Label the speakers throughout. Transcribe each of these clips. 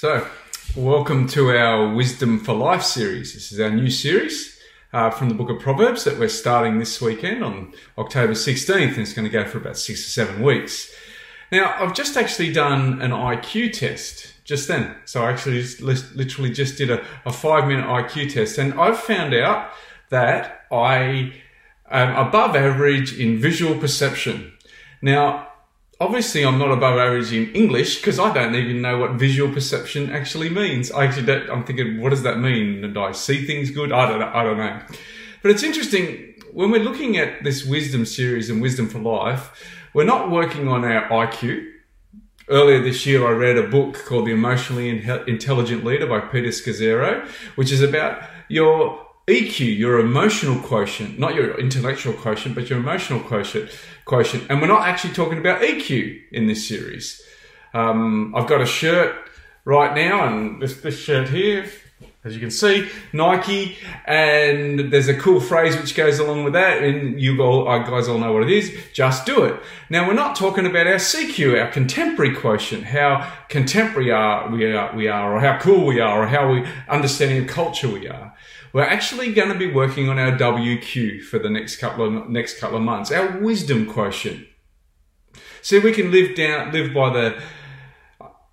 Speaker 1: So, welcome to our Wisdom for Life series. This is our new series uh, from the book of Proverbs that we're starting this weekend on October 16th, and it's going to go for about six or seven weeks. Now, I've just actually done an IQ test just then. So, I actually just, literally just did a, a five minute IQ test, and I've found out that I am above average in visual perception. Now, obviously I'm not above average in English because I don't even know what visual perception actually means. I actually I'm thinking, what does that mean? Do I see things good? I don't know. I don't know. But it's interesting when we're looking at this wisdom series and wisdom for life, we're not working on our IQ. Earlier this year, I read a book called The Emotionally Intelligent Leader by Peter Scazzero, which is about your EQ, your emotional quotient, not your intellectual quotient, but your emotional quotient. Quotient, and we're not actually talking about EQ in this series. Um, I've got a shirt right now, and this this shirt here, as you can see, Nike, and there's a cool phrase which goes along with that, and you all, guys all know what it is. Just do it. Now we're not talking about our CQ, our contemporary quotient, how contemporary are we are, we are, or how cool we are, or how we understanding of culture we are. We're actually going to be working on our WQ for the next couple of next couple of months, our wisdom quotient. See, we can live down, live by the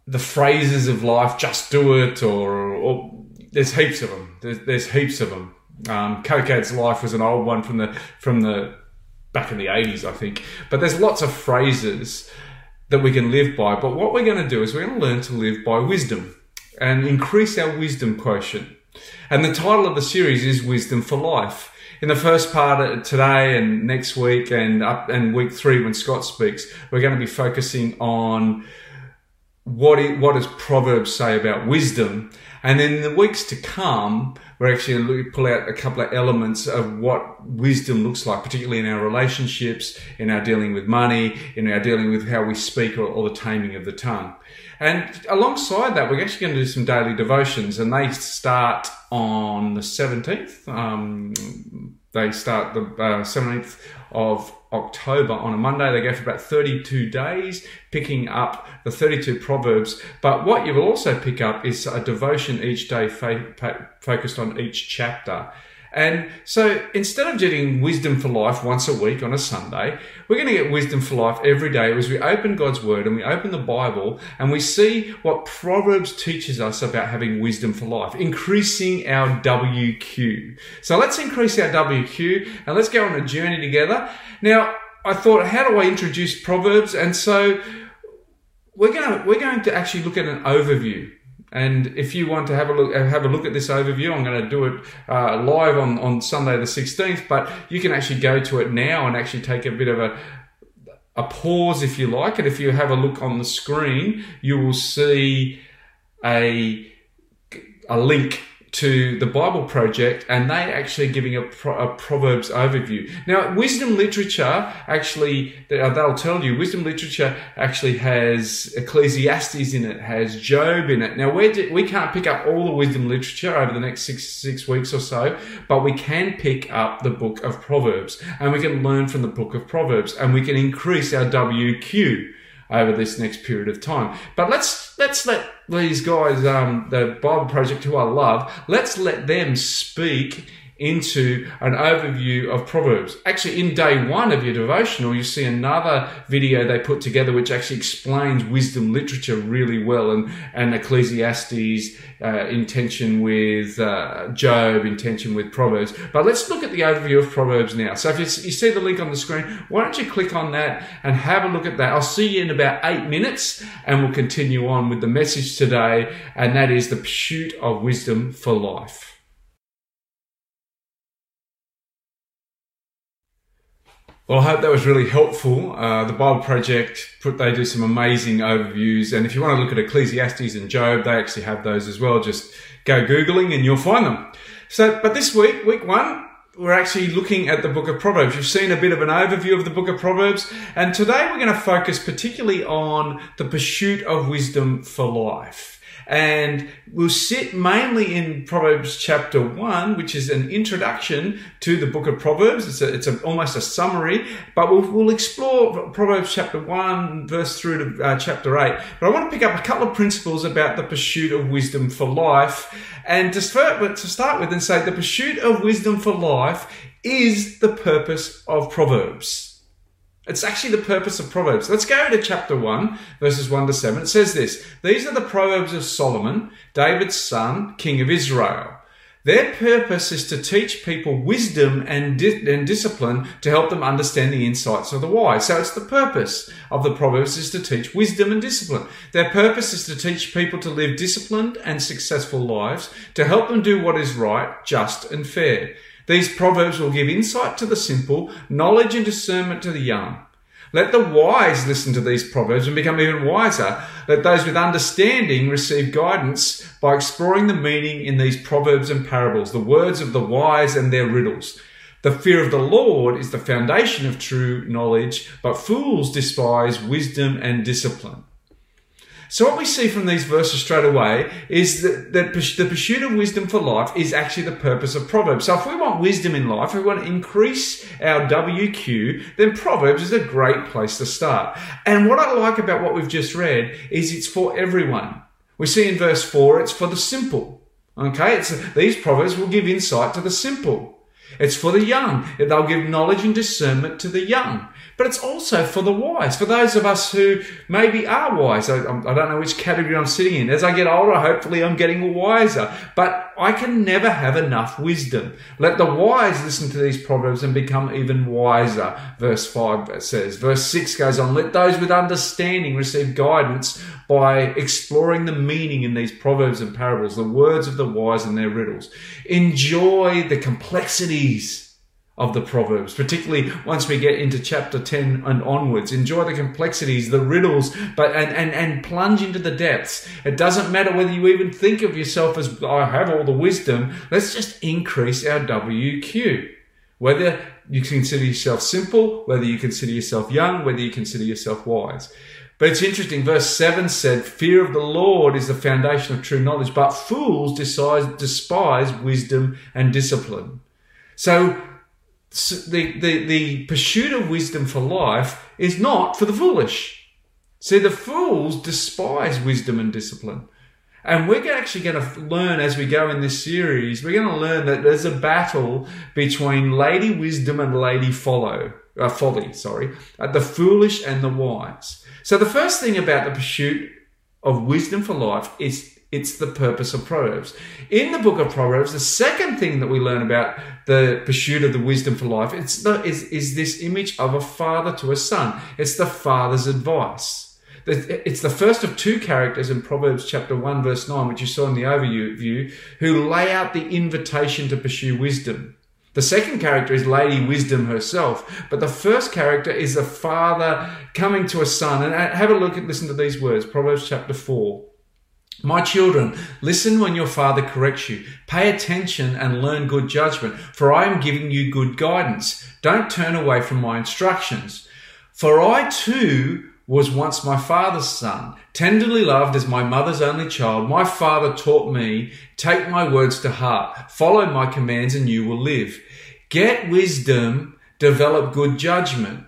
Speaker 1: the phrases of life, just do it, or, or there's heaps of them. There's, there's heaps of them. Um, Coke adds life was an old one from the from the back in the 80s, I think. But there's lots of phrases that we can live by. But what we're going to do is we're going to learn to live by wisdom and increase our wisdom quotient. And the title of the series is Wisdom for Life. In the first part today and next week and up and week three when Scott speaks, we're going to be focusing on what it, what does Proverbs say about wisdom, and in the weeks to come, we're actually going to pull out a couple of elements of what wisdom looks like, particularly in our relationships, in our dealing with money, in our dealing with how we speak, or, or the taming of the tongue. And alongside that, we're actually going to do some daily devotions, and they start on the 17th. Um, they start the uh, 17th of October on a Monday. They go for about 32 days, picking up the 32 Proverbs. But what you will also pick up is a devotion each day fa- focused on each chapter. And so instead of getting wisdom for life once a week on a Sunday, we're going to get wisdom for life every day as we open God's Word and we open the Bible and we see what Proverbs teaches us about having wisdom for life, increasing our WQ. So let's increase our WQ and let's go on a journey together. Now, I thought, how do I introduce Proverbs? And so we're going to, we're going to actually look at an overview and if you want to have a look, have a look at this overview, I'm going to do it uh, live on, on Sunday the 16th. But you can actually go to it now and actually take a bit of a a pause if you like. And if you have a look on the screen, you will see a a link to the Bible Project, and they actually giving a, a, Proverbs overview. Now, wisdom literature actually, uh, they'll tell you, wisdom literature actually has Ecclesiastes in it, has Job in it. Now, we can't pick up all the wisdom literature over the next six six weeks or so, but we can pick up the book of Proverbs, and we can learn from the book of Proverbs, and we can increase our WQ over this next period of time. But let's let's let these guys, um, the Bible Project, who I love, let's let them speak into an overview of Proverbs. Actually, in day one of your devotional, you see another video they put together which actually explains wisdom literature really well and, and Ecclesiastes uh, in tension with uh, Job, in tension with Proverbs. But let's look at the overview of Proverbs now. So if you, you see the link on the screen, why don't you click on that and have a look at that? I'll see you in about eight minutes and we'll continue on with the message today, and that is the pursuit of wisdom for life. Well, I hope that was really helpful. Uh, the Bible Project, put, they do some amazing overviews. And if you want to look at Ecclesiastes and Job, they actually have those as well. Just go Googling and you'll find them. So, but this week, week one, we're actually looking at the book of Proverbs. You've seen a bit of an overview of the book of Proverbs. And today we're going to focus particularly on the pursuit of wisdom for life. And we'll sit mainly in Proverbs chapter 1, which is an introduction to the book of Proverbs. It's, a, it's a, almost a summary, but we'll, we'll, explore Proverbs chapter 1, verse through to uh, chapter 8. But I want to pick up a couple of principles about the pursuit of wisdom for life. And to start, to start with and say the pursuit of wisdom for life is the purpose of Proverbs. It's actually the purpose of Proverbs. Let's go to chapter 1, verses 1 to 7. It says this These are the Proverbs of Solomon, David's son, king of Israel. Their purpose is to teach people wisdom and, di- and discipline to help them understand the insights of the wise. So it's the purpose of the Proverbs is to teach wisdom and discipline. Their purpose is to teach people to live disciplined and successful lives, to help them do what is right, just, and fair. These proverbs will give insight to the simple, knowledge and discernment to the young. Let the wise listen to these proverbs and become even wiser. Let those with understanding receive guidance by exploring the meaning in these proverbs and parables, the words of the wise and their riddles. The fear of the Lord is the foundation of true knowledge, but fools despise wisdom and discipline. So what we see from these verses straight away is that, the pursuit of wisdom for life is actually the purpose of Proverbs. So if we want wisdom in life, if we want to increase our WQ, then Proverbs is a great place to start. And what I like about what we've just read is it's for everyone. We see in verse 4, it's for the simple. Okay, it's, these proverbs will give insight to the simple. It's for the young. They'll give knowledge and discernment to the young but it's also for the wise, for those of us who maybe are wise. I, I, don't know which category I'm sitting in. As I get older, hopefully I'm getting wiser, but I can never have enough wisdom. Let the wise listen to these proverbs and become even wiser. Verse 5 says. Verse 6 goes on, let those with understanding receive guidance by exploring the meaning in these proverbs and parables, the words of the wise and their riddles. Enjoy the complexities of the Proverbs, particularly once we get into chapter 10 and onwards. Enjoy the complexities, the riddles, but and, and, and plunge into the depths. It doesn't matter whether you even think of yourself as I have all the wisdom. Let's just increase our WQ. Whether you consider yourself simple, whether you consider yourself young, whether you consider yourself wise. But it's interesting. Verse 7 said, Fear of the Lord is the foundation of true knowledge, but fools despise, despise wisdom and discipline. So the, the, the pursuit of wisdom for life is not for the foolish. See, the fools despise wisdom and discipline. And we're actually going to learn as we go in this series, we're going to learn that there's a battle between Lady Wisdom and Lady Follow, uh, Folly, sorry, uh, the foolish and the wise. So the first thing about the pursuit of wisdom for life is it's the purpose of Proverbs. In the book of Proverbs, the second thing that we learn about the pursuit of the wisdom for life it's the, is, is this image of a father to a son. It's the father's advice. It's the first of two characters in Proverbs chapter 1, verse 9, which you saw in the overview, who lay out the invitation to pursue wisdom. The second character is Lady Wisdom herself, but the first character is a father coming to a son. And have a look and listen to these words Proverbs chapter 4. My children, listen when your father corrects you. Pay attention and learn good judgment, for I am giving you good guidance. Don't turn away from my instructions. For I too was once my father's son, tenderly loved as my mother's only child. My father taught me, take my words to heart, follow my commands and you will live. Get wisdom, develop good judgment.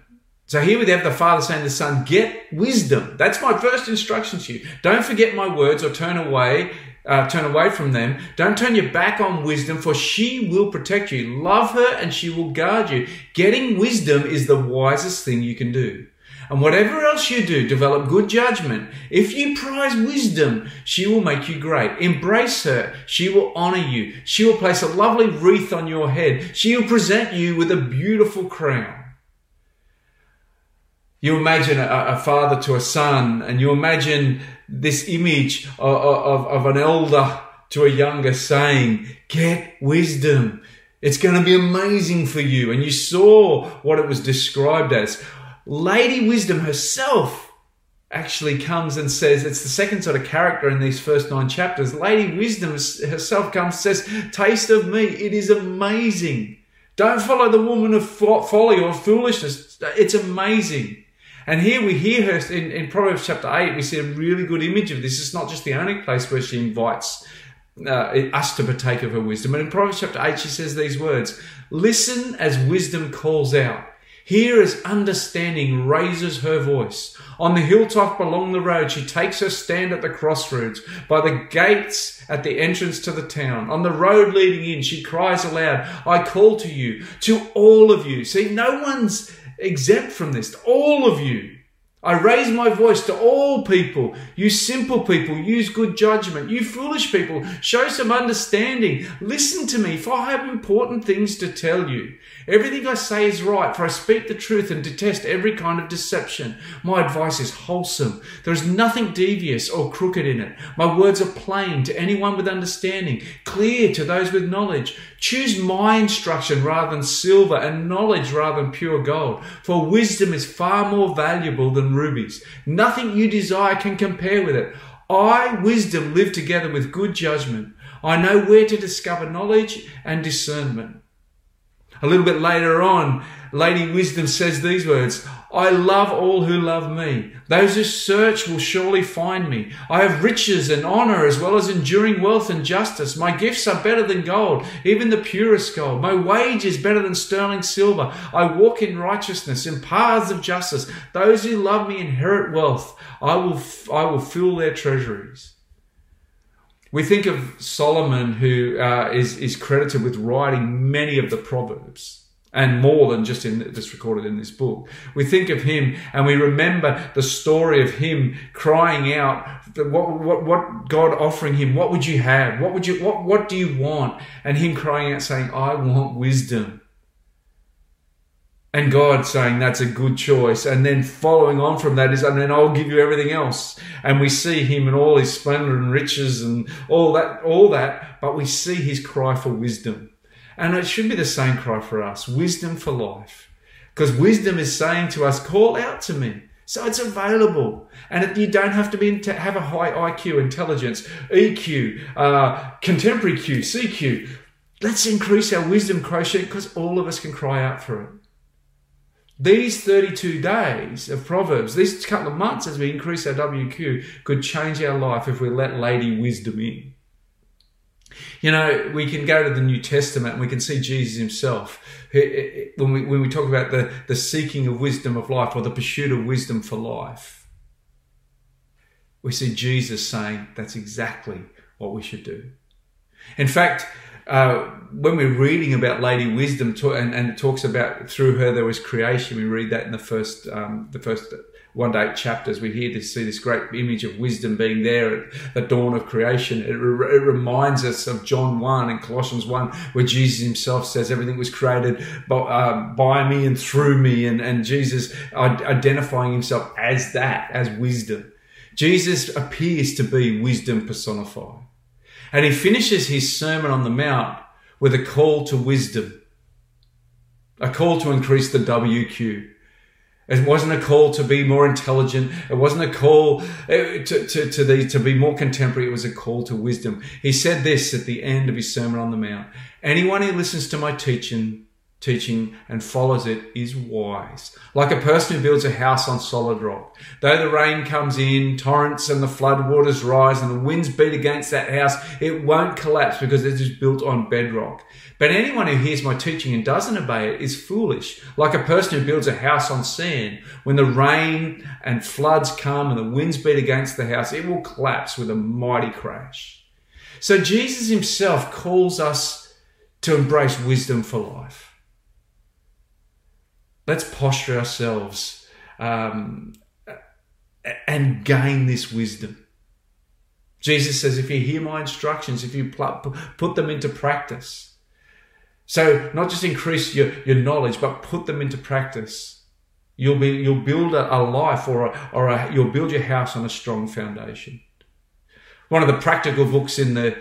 Speaker 1: So here we have the Father saying to the Son, get wisdom. That's my first instruction to you. Don't forget my words or turn away, uh, turn away from them. Don't turn your back on wisdom, for she will protect you. Love her and she will guard you. Getting wisdom is the wisest thing you can do. And whatever else you do, develop good judgment. If you prize wisdom, she will make you great. Embrace her. She will honor you. She will place a lovely wreath on your head. She will present you with a beautiful crown. You imagine a, a, father to a son, and you imagine this image of, of, of an elder to a younger saying, Get wisdom. It's going to be amazing for you. And you saw what it was described as. Lady Wisdom herself actually comes and says, it's the second sort of character in these first nine chapters. Lady Wisdom herself comes and says, Taste of me, it is amazing. Don't follow the woman of folly or foolishness. It's amazing. And here we hear her in, in Proverbs chapter 8, we see a really good image of this. It's not just the only place where she invites uh, us to partake of her wisdom. But in Proverbs chapter 8, she says these words Listen as wisdom calls out. Hear as understanding raises her voice. On the hilltop along the road, she takes her stand at the crossroads, by the gates at the entrance to the town. On the road leading in, she cries aloud, I call to you, to all of you. See, no one's exempt from this. All of you. I raise my voice to all people. You simple people, use good judgment. You foolish people, show some understanding. Listen to me, for I have important things to tell you. Everything I say is right, for I speak the truth and detest every kind of deception. My advice is wholesome. There is nothing devious or crooked in it. My words are plain to anyone with understanding, clear to those with knowledge. Choose my instruction rather than silver and knowledge rather than pure gold, for wisdom is far more valuable than rubies. Nothing you desire can compare with it. I, wisdom, live together with good judgment. I know where to discover knowledge and discernment. A little bit later on, Lady Wisdom says these words I love all who love me. Those who search will surely find me. I have riches and honor as well as enduring wealth and justice. My gifts are better than gold, even the purest gold. My wage is better than sterling silver. I walk in righteousness, in paths of justice. Those who love me inherit wealth. I will, I will fill their treasuries. We think of Solomon, who uh, is is credited with writing many of the Proverbs and more than just in this recorded in this book. We think of him and we remember the story of him crying out, what, what, what God offering him, what would you have? What would you, what, what do you want? And him crying out saying, I want wisdom. And God saying that's a good choice. And then following on from that is, and then I'll give you everything else. And we see him in all his splendor and riches and all that, all that, but we see his cry for wisdom. And it should be the same cry for us. Wisdom for life. Because wisdom is saying to us, call out to me. So it's available. And you don't have to be have a high IQ, intelligence, EQ, uh, contemporary Q, CQ. Let's increase our wisdom quotient because all of us can cry out for it. These 32 days of Proverbs, these couple of months as we increase our WQ, could change our life if we let Lady Wisdom in. You know, we can go to the New Testament and we can see Jesus himself. When we, when we talk about the, the seeking of wisdom of life or the pursuit of wisdom for life, we see Jesus saying that's exactly what we should do. In fact, uh, when we're reading about Lady Wisdom and, and, it talks about through her there was creation, we read that in the first um, the first one to eight chapters. We hear this see this great image of wisdom being there at the dawn of creation. It, re- it reminds us of John one and Colossians one, where Jesus Himself says everything was created by, uh, by me and through me, and and Jesus identifying Himself as that as wisdom. Jesus appears to be wisdom personified. And he finishes his Sermon on the Mount with a call to wisdom, a call to increase the WQ. It wasn't a call to be more intelligent. It wasn't a call uh, to, to, to, the, to be more contemporary. It was a call to wisdom. He said this at the end of his Sermon on the Mount. Anyone who listens to my teaching teaching and follows it is wise. Like a person who builds a house on solid rock. Though the rain comes in, torrents and the flood waters rise and the winds beat against that house, it won't collapse because it is built on bedrock. But anyone who hears my teaching and doesn't obey it is foolish. Like a person who builds a house on sand. When the rain and floods come and the winds beat against the house, it will collapse with a mighty crash. So Jesus himself calls us to embrace wisdom for life let's posture ourselves um, and gain this wisdom. Jesus says, if you hear my instructions, if you put them into practice. So not just increase your, your knowledge, but put them into practice. You'll be, you'll build a, a life or a, or a, you'll build your house on a strong foundation. One of the practical books in the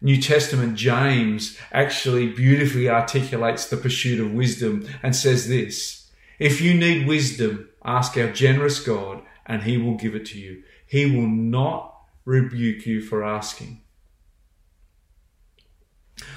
Speaker 1: New Testament, James, actually beautifully articulates the pursuit of wisdom and says this if you need wisdom, ask our generous God and he will give it to you. He will not rebuke you for asking.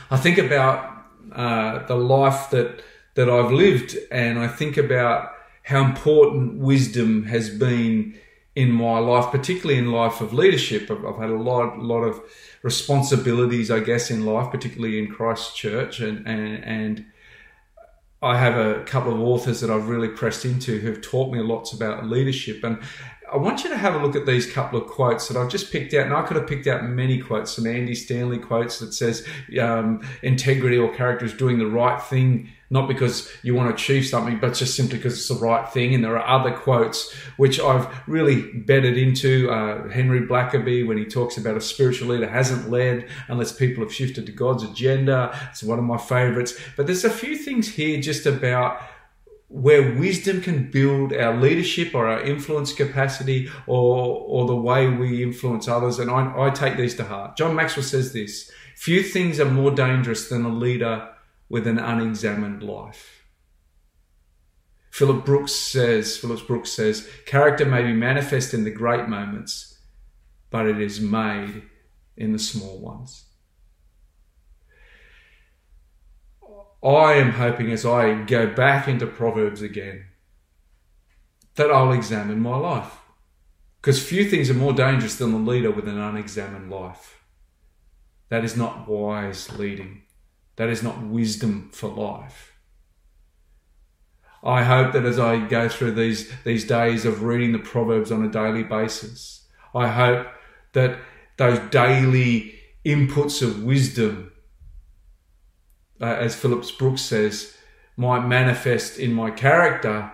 Speaker 1: I think about uh, the life that that I've lived, and I think about how important wisdom has been in my life, particularly in life of leadership. I've, I've, had a lot, lot of responsibilities, I guess, in life, particularly in Christ Church, and and and I have a couple of authors that I've really pressed into who've taught me lots about leadership, and I want you to have a look at these couple of quotes that I've just picked out, and I could have picked out many quotes, some Andy Stanley quotes that says um, integrity or character is doing the right thing, not because you want to achieve something, but just simply because it's the right thing. And there are other quotes which I've really bedded into. Uh, Henry Blackaby, when he talks about a spiritual leader hasn't led unless people have shifted to God's agenda. It's one of my favorites. But there's a few things here just about where wisdom can build our leadership or our influence capacity or, or the way we influence others. And I, I take these to heart. John Maxwell says this Few things are more dangerous than a leader with an unexamined life. Philip Brooks says, Phillips Brooks says, character may be manifest in the great moments, but it is made in the small ones. I am hoping as I go back into Proverbs again that I'll examine my life. Because few things are more dangerous than a leader with an unexamined life. That is not wise leading. That is not wisdom for life. I hope that as I go through these, these days of reading the Proverbs on a daily basis, I hope that those daily inputs of wisdom uh, as Phillips Brooks says, might manifest in my character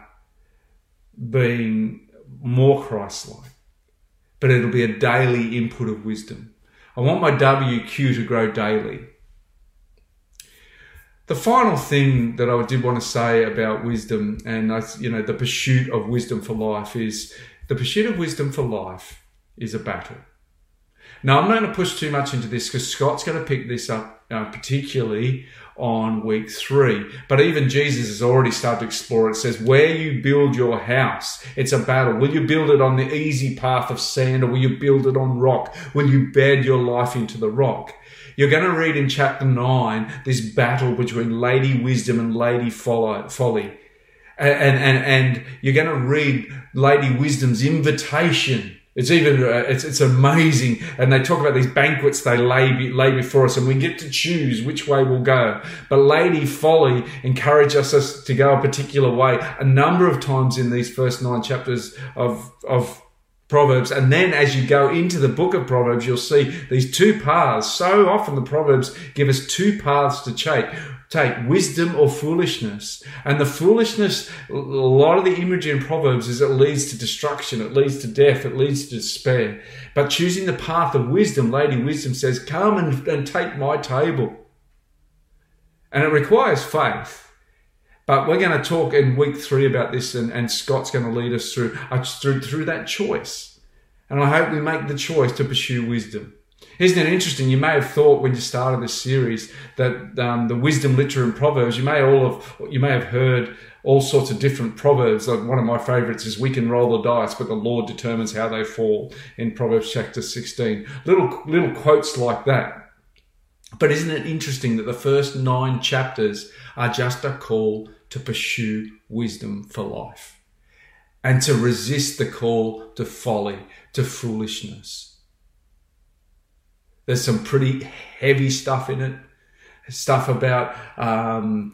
Speaker 1: being more Christ like. But it'll be a daily input of wisdom. I want my WQ to grow daily. The final thing that I did want to say about wisdom and you know the pursuit of wisdom for life is the pursuit of wisdom for life is a battle. Now I'm not going to push too much into this because Scott's going to pick this up uh, particularly on week three. But even Jesus has already started to explore it. says, where you build your house, it's a battle. Will you build it on the easy path of sand or will you build it on rock? Will you bed your life into the rock? You're going to read in chapter nine this battle between Lady Wisdom and Lady Folly. And, and, and you're going to read Lady Wisdom's invitation it's even uh, it's it's amazing, and they talk about these banquets they lay lay before us, and we get to choose which way we'll go. But Lady Folly encourages us to go a particular way a number of times in these first nine chapters of of Proverbs. And then as you go into the book of Proverbs, you'll see these two paths. So often the Proverbs give us two paths to take take wisdom or foolishness. And the foolishness, a lot of the imagery in Proverbs is it leads to destruction, it leads to death, it leads to despair. But choosing the path of wisdom, Lady Wisdom says, Come and, and take my table. And it requires faith. But we're going to talk in week three about this, and, and Scott's going to lead us through, uh, through, through that choice. And I hope we make the choice to pursue wisdom. Isn't it interesting? You may have thought when you started this series that um, the wisdom literature in Proverbs, you may all have, you may have heard all sorts of different proverbs. Like one of my favorites is "We can roll the dice, but the Lord determines how they fall." In Proverbs chapter sixteen, little little quotes like that. But isn't it interesting that the first nine chapters are just a call to pursue wisdom for life and to resist the call to folly, to foolishness? There's some pretty heavy stuff in it. Stuff about um,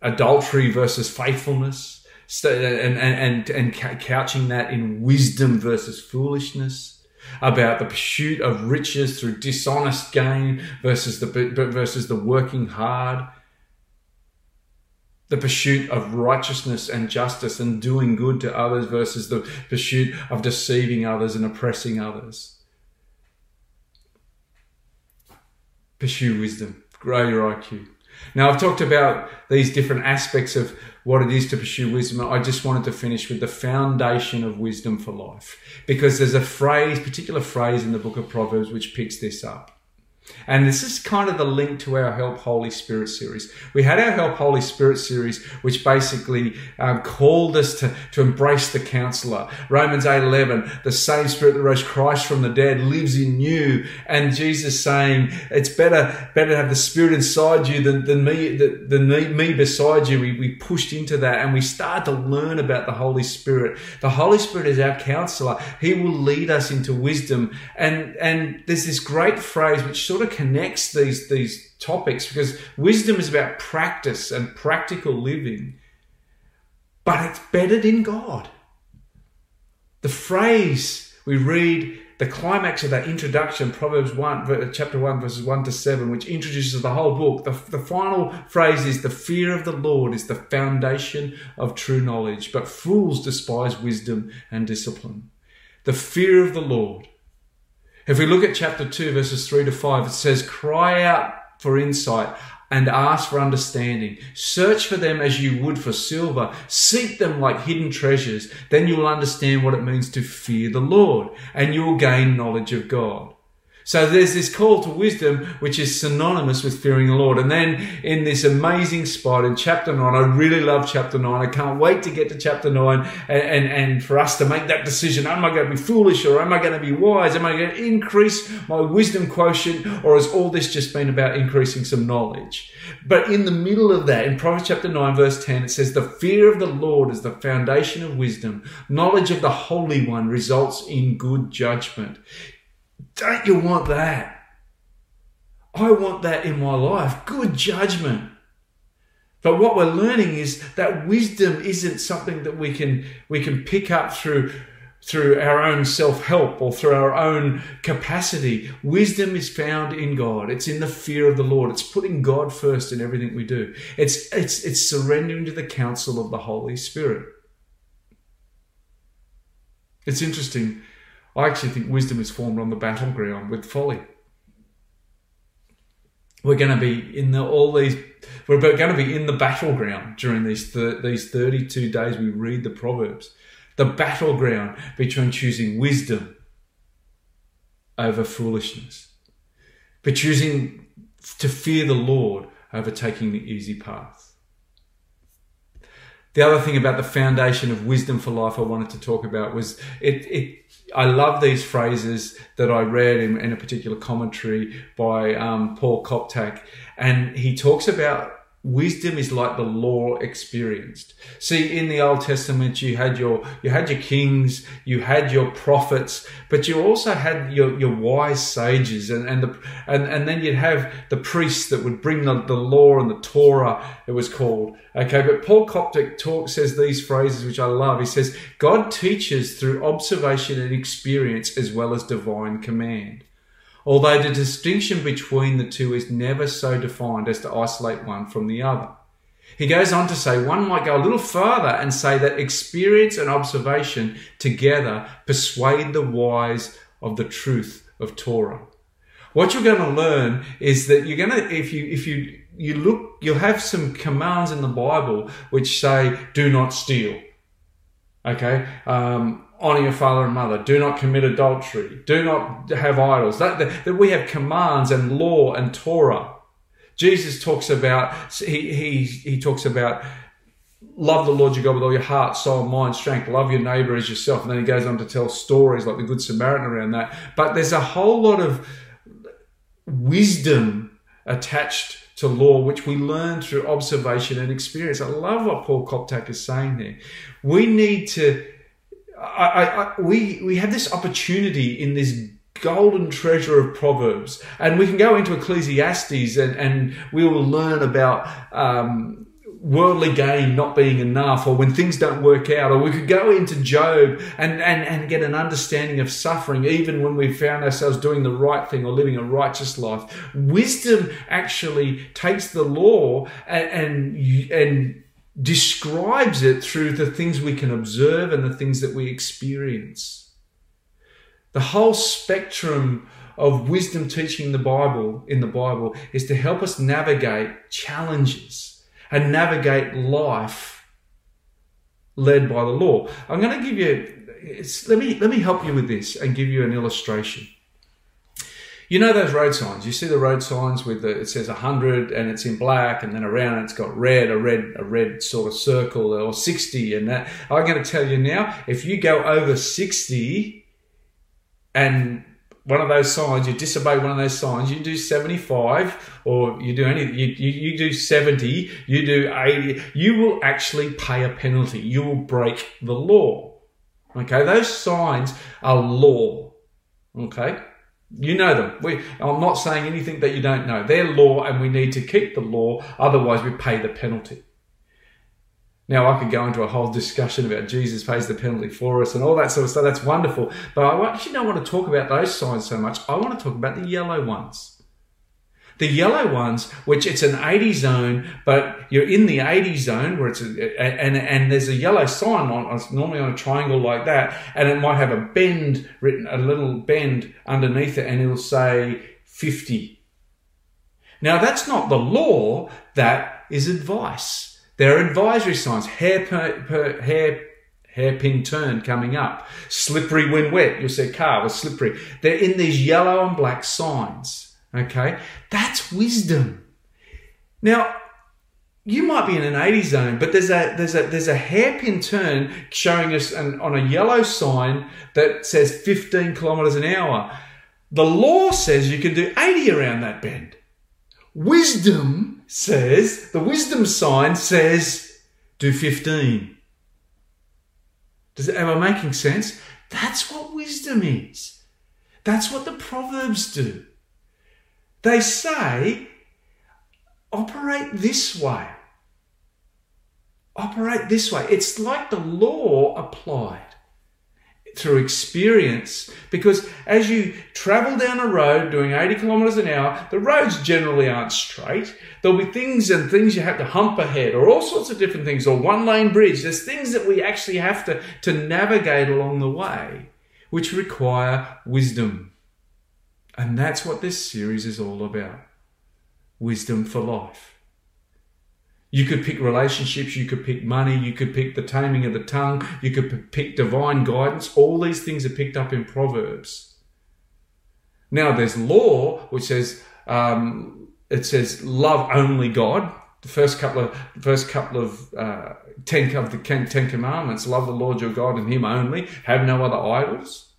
Speaker 1: adultery versus faithfulness, and, and, and, and couching that in wisdom versus foolishness. About the pursuit of riches through dishonest gain versus the versus the working hard. The pursuit of righteousness and justice and doing good to others versus the pursuit of deceiving others and oppressing others. Pursue wisdom, grow your IQ. Now, I've talked about these different aspects of what it is to pursue wisdom. I just wanted to finish with the foundation of wisdom for life because there's a phrase, particular phrase in the book of Proverbs which picks this up. And this is kind of the link to our Help Holy Spirit series. We had our Help Holy Spirit series, which basically um, called us to, to embrace the counselor. Romans 8 11, the same spirit that rose Christ from the dead lives in you. And Jesus saying, it's better, better to have the spirit inside you than, than me, than me, me beside you. We, we pushed into that and we started to learn about the Holy Spirit. The Holy Spirit is our counselor. He will lead us into wisdom. And, and there's this great phrase which sort of connects these, these topics because wisdom is about practice and practical living, but it's bedded in God. The phrase we read, the climax of that introduction, Proverbs 1, chapter 1, verses 1 to 7, which introduces the whole book, the, the final phrase is, The fear of the Lord is the foundation of true knowledge, but fools despise wisdom and discipline. The fear of the Lord if we look at chapter 2, verses 3 to 5, it says, Cry out for insight and ask for understanding. Search for them as you would for silver. Seek them like hidden treasures. Then you will understand what it means to fear the Lord and you will gain knowledge of God. So there's this call to wisdom, which is synonymous with fearing the Lord. And then in this amazing spot in chapter 9, I really love chapter 9. I can't wait to get to chapter 9 and, and, and for us to make that decision. Am I going to be foolish or am I going to be wise? Am I going to increase my wisdom quotient or has all this just been about increasing some knowledge? But in the middle of that, in Proverbs chapter 9, verse 10, it says, The fear of the Lord is the foundation of wisdom. Knowledge of the Holy One results in good judgment. Don't you want that? I want that in my life. Good judgment. But what we're learning is that wisdom isn't something that we can we can pick up through through our own self-help or through our own capacity. Wisdom is found in God. It's in the fear of the Lord. It's putting God first in everything we do. It's it's it's surrendering to the counsel of the Holy Spirit. It's interesting I actually think wisdom is formed on the battleground with folly. We're going to be in the, all these. We're going to be in the battleground during these these thirty two days. We read the proverbs, the battleground between choosing wisdom over foolishness, but choosing to fear the Lord over taking the easy path. The other thing about the foundation of wisdom for life I wanted to talk about was it, it I love these phrases that I read in, in a particular commentary by um, Paul Koptak, and he talks about wisdom is like the law experienced. See in the old testament you had your you had your kings you had your prophets but you also had your, your wise sages and and the and, and then you'd have the priests that would bring the, the law and the torah it was called. Okay but paul Koptak talk says these phrases which i love. He says god teaches through observation and experience as well as divine command although the distinction between the two is never so defined as to isolate one from the other. He goes on to say one might go a little further and say that experience and observation together persuade the wise of the truth of Torah. What you're going to learn is that you're going to, if you, if you, you look, you'll have some commands in the Bible which say, do not steal. Okay. Um, honor your father and mother. Do not commit adultery. Do not have idols. That, that, that we have commands and law and Torah. Jesus talks about, he, he, he talks about love the Lord your God with all your heart, soul, mind, strength. Love your neighbor as yourself. And then he goes on to tell stories like the Good Samaritan around that. But there's a whole lot of wisdom attached to law, which we learn through observation and experience. I love what Paul Koptak is saying there. We need to I, I, we we have this opportunity in this golden treasure of proverbs, and we can go into Ecclesiastes and and we will learn about. Um, worldly gain not being enough or when things don't work out or we could go into job and, and, and get an understanding of suffering even when we found ourselves doing the right thing or living a righteous life wisdom actually takes the law and and, and describes it through the things we can observe and the things that we experience. The whole spectrum of wisdom teaching the Bible in the Bible is to help us navigate challenges and navigate life led by the law. I'm going to give you let me let me help you with this and give you an illustration. You know those road signs. You see the road signs with the it says hundred and it's in black, and then around it, it's got red, a red, a red sort of circle, or sixty, and that. I'm going to tell you now, if you go over sixty, and one of those signs, you disobey one of those signs, you do 75 or you do any, you, you, you, do 70, you do 80, you will actually pay a penalty. You will break the law. Okay. Those signs are law. Okay. You know them. We, I'm not saying anything that you don't know. They're law and we need to keep the law. Otherwise we pay the penalty. Now, I could go into a whole discussion about Jesus pays the penalty for us and all that sort of stuff. That's wonderful. But I actually don't want to talk about those signs so much. I want to talk about the yellow ones. The yellow ones, which it's an 80 zone, but you're in the 80 zone where it's a, and and there's a yellow sign on normally on a triangle like that, and it might have a bend written, a little bend underneath it, and it'll say 50. Now that's not the law, that is advice. There are advisory signs, hair per, per, hair hairpin turn coming up, slippery when wet. You'll see a car was slippery. They're in these yellow and black signs. Okay, that's wisdom. Now, you might be in an 80 zone, but there's a there's a there's a hairpin turn showing us an, on a yellow sign that says 15 kilometers an hour. The law says you can do 80 around that bend. Wisdom says, the wisdom sign says, do 15. Does it, am I making sense? That's what wisdom is. That's what the Proverbs do. They say, operate this way. Operate this way. It's like the law applied through experience because as you travel down a road doing 80 kilometers an hour the roads generally aren't straight there'll be things and things you have to hump ahead or all sorts of different things or one lane bridge there's things that we actually have to to navigate along the way which require wisdom and that's what this series is all about wisdom for life you could pick relationships, you could pick money, you could pick the taming of the tongue, you could pick divine guidance. All these things are picked up in Proverbs. Now there's law, which says um, it says love only God. The first couple of first couple of uh, ten of the Ten Commandments: love the Lord your God and Him only. Have no other idols.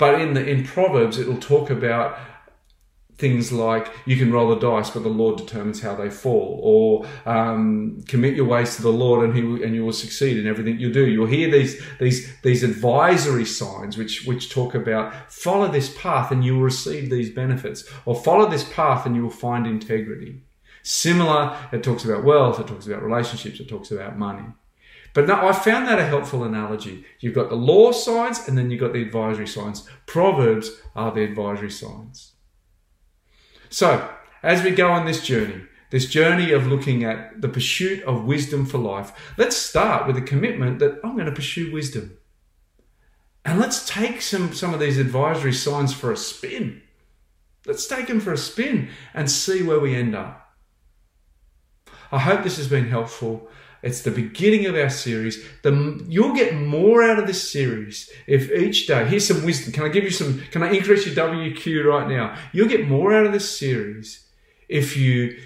Speaker 1: But in the in Proverbs, it'll talk about things like you can roll the dice, but the Lord determines how they fall, or um, commit your ways to the Lord, and He and you will succeed in everything you do. You'll hear these these these advisory signs which which talk about follow this path and you will receive these benefits, or follow this path and you will find integrity. Similar, it talks about wealth, it talks about relationships, it talks about money. But no, I found that a helpful analogy. You've got the law signs and then you've got the advisory signs. Proverbs are the advisory signs. So, as we go on this journey, this journey of looking at the pursuit of wisdom for life, let's start with a commitment that I'm going to pursue wisdom. And let's take some, some of these advisory signs for a spin. Let's take them for a spin and see where we end up. I hope this has been helpful. It's the beginning of our series. The, you'll get more out of this series if each day, here's some wisdom. Can I give you some, can I increase your WQ right now? You'll get more out of this series if you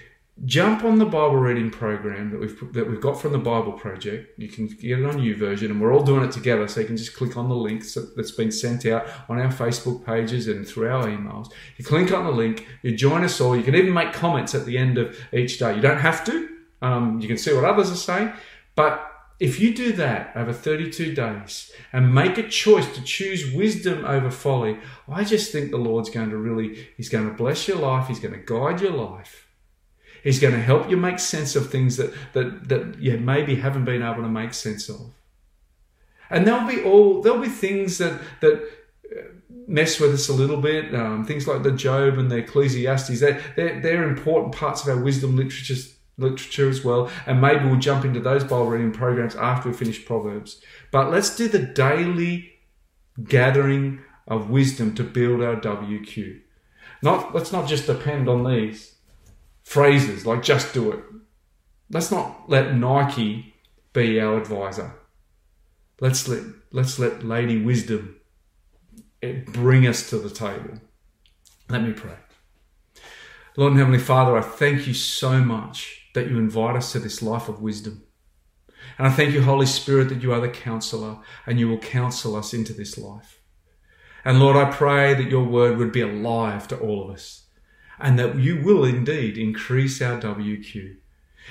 Speaker 1: jump on the Bible reading program that we've that we've got from the Bible Project. You can get it on YouVersion, and we're all doing it together. So you can just click on the link that's been sent out on our Facebook pages and through our emails. You click on the link, you join us all. You can even make comments at the end of each day. You don't have to. Um, you can see what others are saying. But if you do that over 32 days and make a choice to choose wisdom over folly, I just think the Lord's going to really, He's going to bless your life. He's going to guide your life. He's going to help you make sense of things that, that, that you maybe haven't been able to make sense of. And there'll be all, there'll be things that, that uh, mess with us a little bit. Um, things like the Job and the Ecclesiastes, they're, they're, they're important parts of our wisdom literature literature as well, and maybe we'll jump into those Bible reading programs after we finish Proverbs. But let's do the daily gathering of wisdom to build our WQ. Not let's not just depend on these phrases like just do it. Let's not let Nike be our advisor. Let's let let's let Lady Wisdom eh, bring us to the table. Let me pray. Lord and Heavenly Father, I thank you so much that you invite us to this life of wisdom. And I thank you, Holy Spirit, that you are the counselor and you will counsel us into this life. And Lord, I pray that your word would be alive to all of us and that you will indeed increase our WQ.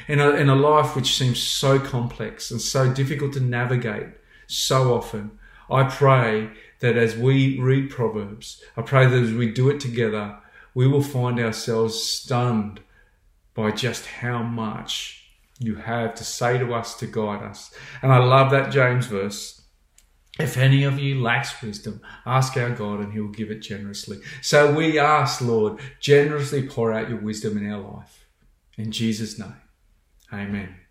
Speaker 1: In a, in a life which seems so complex and so difficult to navigate so often, I pray that as we read Proverbs, I pray that as we do it together, we will find ourselves stunned by just how much you have to say to us to guide us. And I love that James verse. If any of you lacks wisdom, ask our God and he will give it generously. So we ask, Lord, generously pour out your wisdom in our life. In Jesus' name, amen.